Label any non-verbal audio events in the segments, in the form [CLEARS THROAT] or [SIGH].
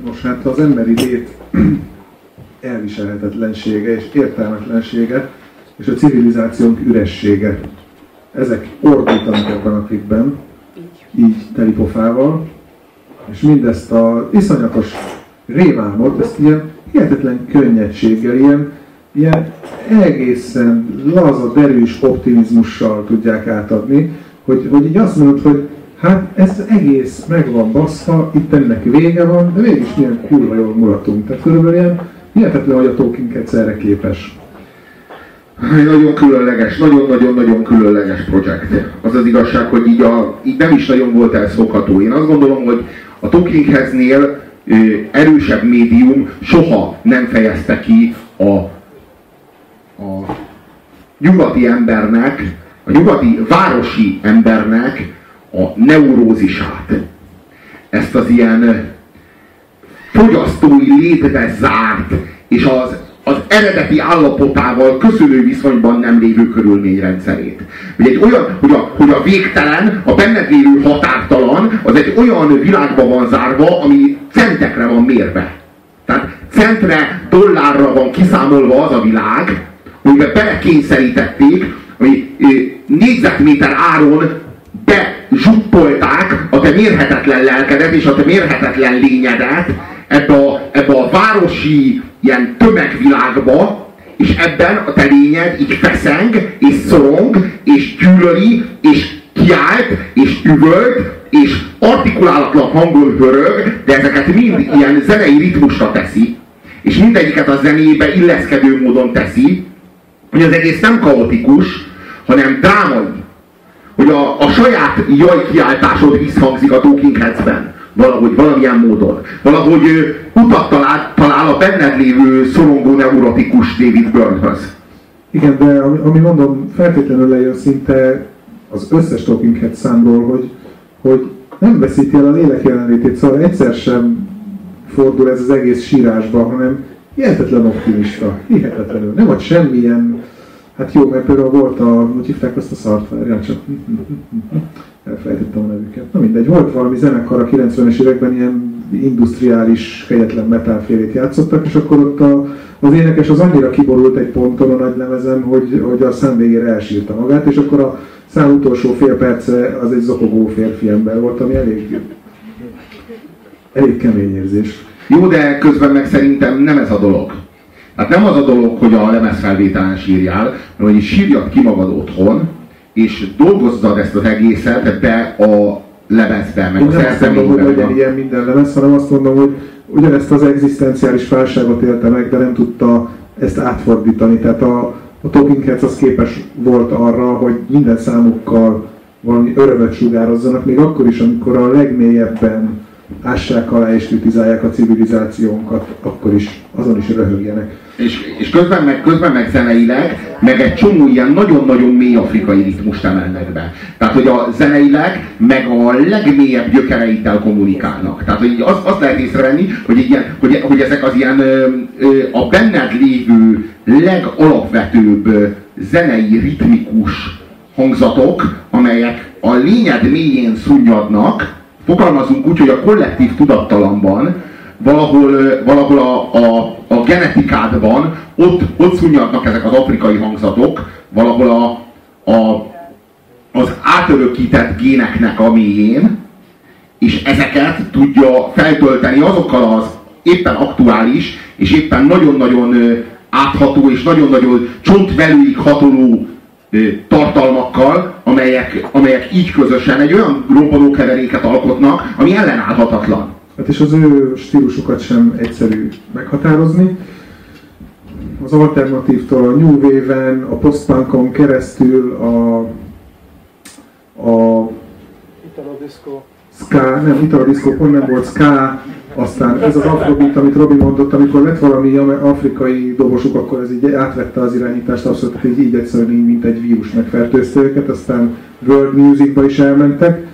Nos, hát az emberi lét [CLEARS THROAT] elviselhetetlensége és értelmetlensége, és a civilizációnk üressége. Ezek ordítanak ebben a klipben, így telipofával, és mindezt a iszonyatos rémálmot, ezt ilyen hihetetlen könnyedséggel, ilyen, ilyen egészen laza, derűs optimizmussal tudják átadni, hogy, hogy így azt mondod, hogy hát ez egész meg van baszva, itt ennek vége van, de mégis milyen kurva jól mulatunk. Tehát körülbelül ilyen hihetetlen, hogy a Tolkien erre képes. Nagyon különleges, nagyon-nagyon-nagyon különleges projekt. Az az igazság, hogy így, a, így nem is nagyon volt elszokható. Én azt gondolom, hogy a Tolkienheznél erősebb médium soha nem fejezte ki a, a nyugati embernek, a nyugati városi embernek a neurózisát. Ezt az ilyen fogyasztói létbe zárt, és az az eredeti állapotával köszönő viszonyban nem lévő körülményrendszerét. Hogy, egy olyan, hogy, a, hogy a végtelen, a benned lévő határtalan, az egy olyan világba van zárva, ami centekre van mérve. Tehát centre, dollárra van kiszámolva az a világ, amiben belekényszerítették, hogy négyzetméter áron bezsuppolták a te mérhetetlen lelkedet és a te mérhetetlen lényedet ebbe a, ebbe a városi ilyen tömegvilágba, és ebben a te lényed így feszeng, és szorong, és gyűlöli, és kiált, és üvölt, és artikulálatlan hangon hörög, de ezeket mind ilyen zenei ritmusra teszi, és mindegyiket a zenébe illeszkedő módon teszi, hogy az egész nem kaotikus, hanem drámai. Hogy a, a saját jaj kiáltásod visszhangzik a Talking Heads-ben valahogy valamilyen módon. Valahogy utat talál, talál a benned lévő szorongó neurotikus David Byrnhöz. Igen, de ami, ami mondom, feltétlenül lejön szinte az összes Talking Head számról, hogy, hogy nem veszíti el a lélek jelenlétét, szóval egyszer sem fordul ez az egész sírásba, hanem hihetetlen optimista, hihetetlenül. Nem ad semmilyen, hát jó, mert például volt a, hogy hívták azt a szart, csak elfelejtettem a nevüket. Na mindegy, volt valami zenekar a 90-es években ilyen industriális, kegyetlen metalfélét játszottak, és akkor ott a, az énekes az annyira kiborult egy ponton a nagy lemezen, hogy, hogy a szám végére elsírta magát, és akkor a szám utolsó fél perce az egy zokogó férfi ember volt, ami elég, elég kemény érzés. Jó, de közben meg szerintem nem ez a dolog. Hát nem az a dolog, hogy a lemezfelvételen sírjál, hanem hogy sírjad ki magad otthon, és dolgozzad ezt az egészet be a lemezbe, meg Én nem azt mondom, hogy legyen ilyen minden lemez, hanem azt mondom, hogy ugyanezt az egzisztenciális válságot élte meg, de nem tudta ezt átfordítani. Tehát a, a Talking Heads az képes volt arra, hogy minden számukkal valami örömet sugározzanak, még akkor is, amikor a legmélyebben ássák alá és kritizálják a civilizációnkat, akkor is, azon is röhögjenek. És, és közben, meg, közben meg zeneileg, meg egy csomó ilyen nagyon-nagyon mély afrikai ritmust emelnek be. Tehát, hogy a zeneileg, meg a legmélyebb gyökereittel kommunikálnak. Tehát, hogy azt, azt lehet észrevenni, hogy, ilyen, hogy, hogy ezek az ilyen ö, ö, a benned lévő legalapvetőbb zenei, ritmikus hangzatok, amelyek a lényed mélyén szunnyadnak, fogalmazunk úgy, hogy a kollektív tudattalamban valahol, valahol a, a, a genetikádban ott, ott szunnyadnak ezek az afrikai hangzatok, valahol a, a, az átörökített géneknek a mélyén, és ezeket tudja feltölteni azokkal az éppen aktuális, és éppen nagyon-nagyon átható és nagyon-nagyon csontvelőig hatoló tartalmakkal, amelyek, amelyek így közösen egy olyan robbanókeveréket alkotnak, ami ellenállhatatlan. Hát és az ő stílusukat sem egyszerű meghatározni. Az alternatívtól a New Wave-en, a postpunkon keresztül a, a Italo Disco. Ska, nem, Italo Disco pont nem volt, Ska, aztán ez az afrobeat, amit Robi mondott, amikor lett valami afrikai dobosuk, akkor ez így átvette az irányítást, abszolút hogy így egyszerűen így, mint egy vírus megfertőzte őket, aztán world musicba is elmentek,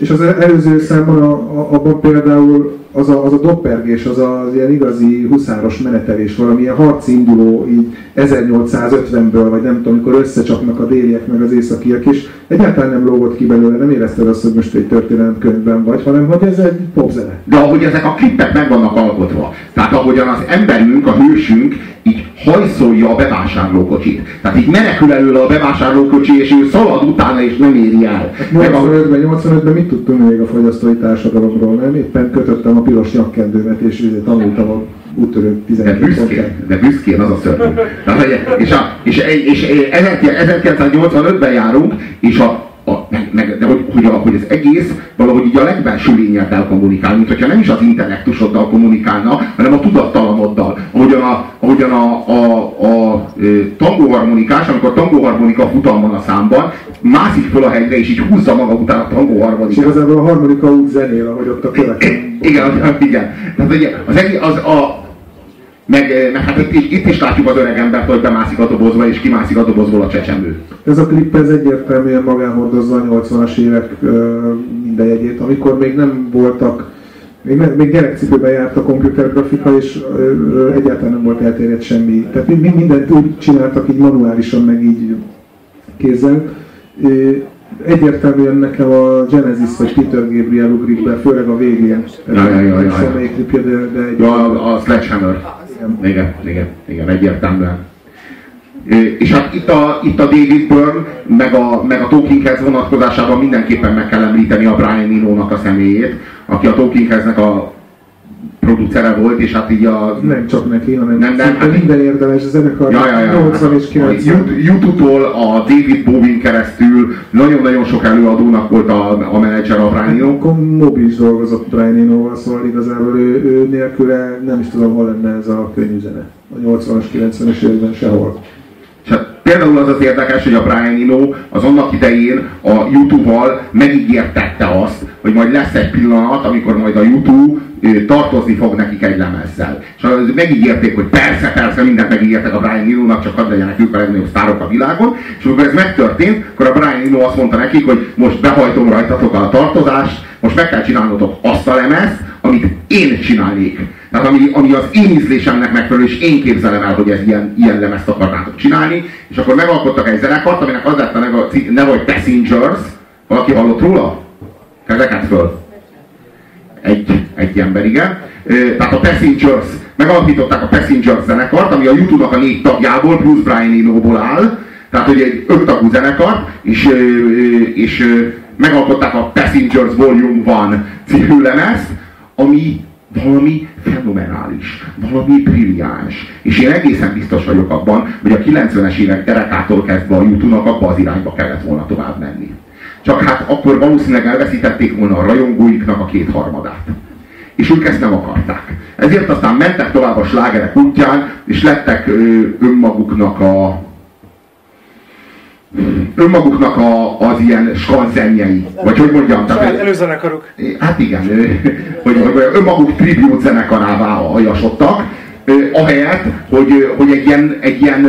És az előző számban a, a, abban például az a, az a doppergés, az az ilyen igazi huszáros menetelés, valamilyen harci induló így 1850-ből, vagy nem tudom, amikor összecsapnak a déliek meg az északiak, és egyáltalán nem lógott ki belőle, nem érezted azt, hogy most egy történelemkönyvben vagy, hanem hogy ez egy popzene. De ahogy ezek a klippek meg vannak alkotva, tehát ahogyan az emberünk, a hősünk hajszolja a bevásárlókocsit. Tehát így menekül előle a bevásárlókocsi, és ő szalad utána, és nem éri el. 85-ben, 85-ben mit tudtunk még a fogyasztói társadalomról, nem? Éppen kötöttem a piros nyakkendőmet, és tanultam a úttörő 12 de büszkén, de büszkén az a szörnyű. És, a, és, és, és 1985-ben járunk, és a a, meg, meg, de hogy, hogy, a, hogy az egész valahogy így a legbelső lényeddel kommunikál, mint hogyha nem is az intellektusoddal kommunikálna, hanem a tudattalanoddal. Ahogyan a, ahogyan a, a, a, a tangóharmonikás, amikor a tangóharmonika futam van a számban, mászik föl a hegyre, és így húzza maga után a tangóharmonikát. És igazából a harmonika úgy zenél, ahogy ott a köveken. Igen, igen. Tehát ugye, az, egész, az, a, meg, eh, meg hát itt, itt is látjuk az öreg embert, hogy bemászik a dobozba, és kimászik a dobozból a csecsemő. Ez a klip ez egyértelműen magánhordozza a 80-as évek minden jegyét, amikor még nem voltak még, ne, még gyerekcipőben járt a komputergrafika, és ö, egyáltalán nem volt elterjedt semmi. Tehát mind, mindent úgy csináltak így manuálisan, meg így kézzel. Egyértelműen nekem a Genesis vagy Peter Gabriel ugrik be, főleg a végén. Ja, ja, ja, ja, ja. de, de egy... ja, a Sledgehammer. Igen, igen, igen, egyértelműen. És hát itt a, itt a David Byrne, meg a, meg a Talking Heads vonatkozásában mindenképpen meg kell említeni a Brian Eno-nak a személyét, aki a Talking Heads-nek a producere volt, és hát így a... Nem csak neki, hanem nem, nem, hát minden érdemes zenekar ja, ja, ja, 80 és 90. YouTube-tól a David Bowie keresztül nagyon-nagyon sok előadónak volt a, a menedzser a Brian Eno. Akkor Moby is dolgozott Brian Eno-val, szóval igazából ő, ő nélküle nem is tudom, hol lenne ez a könnyű zene. A 80-as, 90-es években sehol. Hát például az az érdekes, hogy a Brian Eno az annak idején a YouTube-val megígértette azt, hogy majd lesz egy pillanat, amikor majd a YouTube tartozni fog nekik egy lemezzel. És megígérték, hogy persze, persze, mindent megígértek a Brian Eno-nak, csak hadd legyenek ők a legnagyobb sztárok a világon. És amikor ez megtörtént, akkor a Brian Eno azt mondta nekik, hogy most behajtom rajtatok a tartozást, most meg kell csinálnotok azt a lemezt, amit én csinálnék. Tehát ami, ami az én ízlésemnek megfelelő, és én képzelem el, hogy ez ilyen, ilyen lemezt akarnátok csinálni, és akkor megalkottak egy zenekart, aminek az lett a neve, neve hogy Passengers. Valaki hallott róla? Kezeket föl. Egy, egy ember, igen. Tehát a Passengers, megalapították a Passengers zenekart, ami a YouTube-nak a négy tagjából, plusz Brian Eno-ból áll, tehát hogy egy öttagú zenekar, és, és megalkották a Passengers Volume 1 című lemezt, ami valami fenomenális, valami brilliáns. És én egészen biztos vagyok abban, hogy a 90-es évek derekától kezdve a YouTube-nak abba az irányba kellett volna tovább menni. Csak hát akkor valószínűleg elveszítették volna a rajongóiknak a kétharmadát. És ők ezt nem akarták. Ezért aztán mentek tovább a slágerek útján, és lettek önmaguknak a, önmaguknak a, az ilyen skanzenjei, vagy hogy mondjam? Tehát, előzenekaruk. Hát igen, hogy, hogy önmaguk tribute zenekarává aljasodtak, ahelyett, hogy, hogy egy ilyen, egy ilyen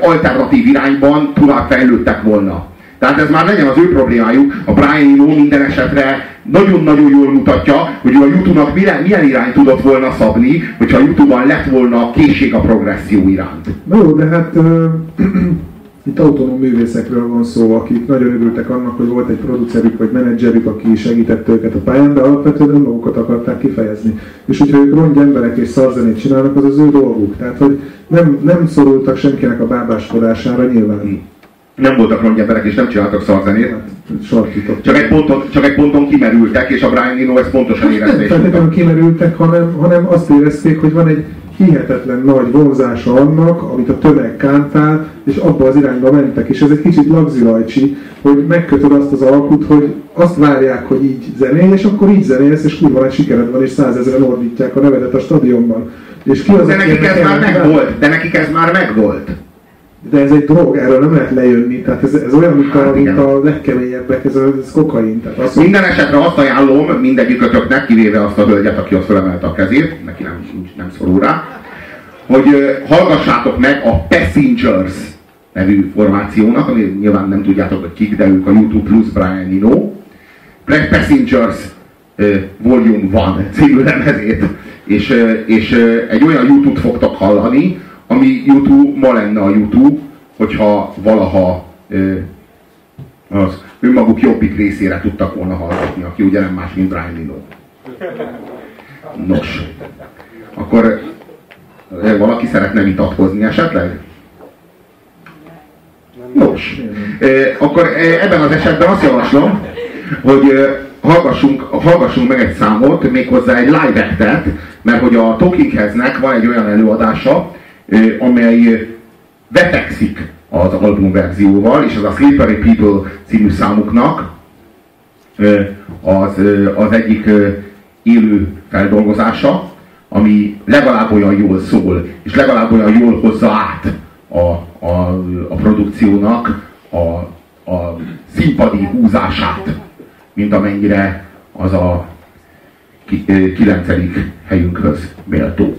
alternatív irányban tovább fejlődtek volna. Tehát ez már legyen az ő problémájuk. A Brian Eno minden esetre nagyon-nagyon jól mutatja, hogy a YouTube-nak milyen, milyen irány tudott volna szabni, hogyha a YouTube-ban lett volna készség a progresszió iránt. Na jó, de hát [CLEARS THROAT] itt autonóm művészekről van szó, akik nagyon örültek annak, hogy volt egy producerük vagy menedzserük, aki segítette őket a pályán, de alapvetően önmagukat akarták kifejezni. És hogyha ők rongy emberek és szarzenét csinálnak, az az ő dolguk. Tehát, hogy nem, nem szorultak senkinek a bábáskodására nyilván. Nem voltak rongy emberek és nem csináltak szarzenét. Hát, csak egy, ponton, csak egy ponton kimerültek, és a Brian Eno ezt pontosan érezte. Nem feltétlenül kimerültek, hanem, hanem azt érezték, hogy van egy hihetetlen nagy vonzása annak, amit a tömeg kántál, és abba az irányba mentek. És ez egy kicsit lagzilajcsi, hogy megkötöd azt az alkut, hogy azt várják, hogy így zenélj, és akkor így zenélsz, és kurva egy sikered van, és százezeren ordítják a nevedet a stadionban. És ki az, de nekik ez már megvolt, de nekik ez már megvolt. De ez egy drog, erről nem lehet lejönni, tehát ez, ez olyan, mint a, hát, mint a legkeményebbek, ez, ez kokain. Tehát az, Minden esetre azt ajánlom mindegyikötöknek, kivéve azt a hölgyet, aki ott felemelte a kezét, neki nem, nem szorul rá, hogy hallgassátok meg a Passengers nevű formációnak, ami nyilván nem tudjátok, hogy kik, de ők a YouTube plus Brian Eno, Passengers Volume 1 című lemezét, és, és egy olyan YouTube-t fogtak hallani, ami YouTube ma lenne a YouTube, hogyha valaha az önmaguk jobbik részére tudtak volna hallgatni, aki ugye nem más, mint Brian Eno. Nos, akkor valaki szeretne vitatkozni esetleg? Nos, akkor ebben az esetben azt javaslom, hogy hallgassunk, hallgassunk meg egy számot, méghozzá egy live actet, mert hogy a Talking Headsnek van egy olyan előadása, amely vetekszik az albumverzióval, és az a Slippery People című számuknak az, az egyik élő feldolgozása, ami legalább olyan jól szól, és legalább olyan jól hozza át a, a, a produkciónak a, a színpadi húzását, mint amennyire az a kilencedik helyünkhöz méltó.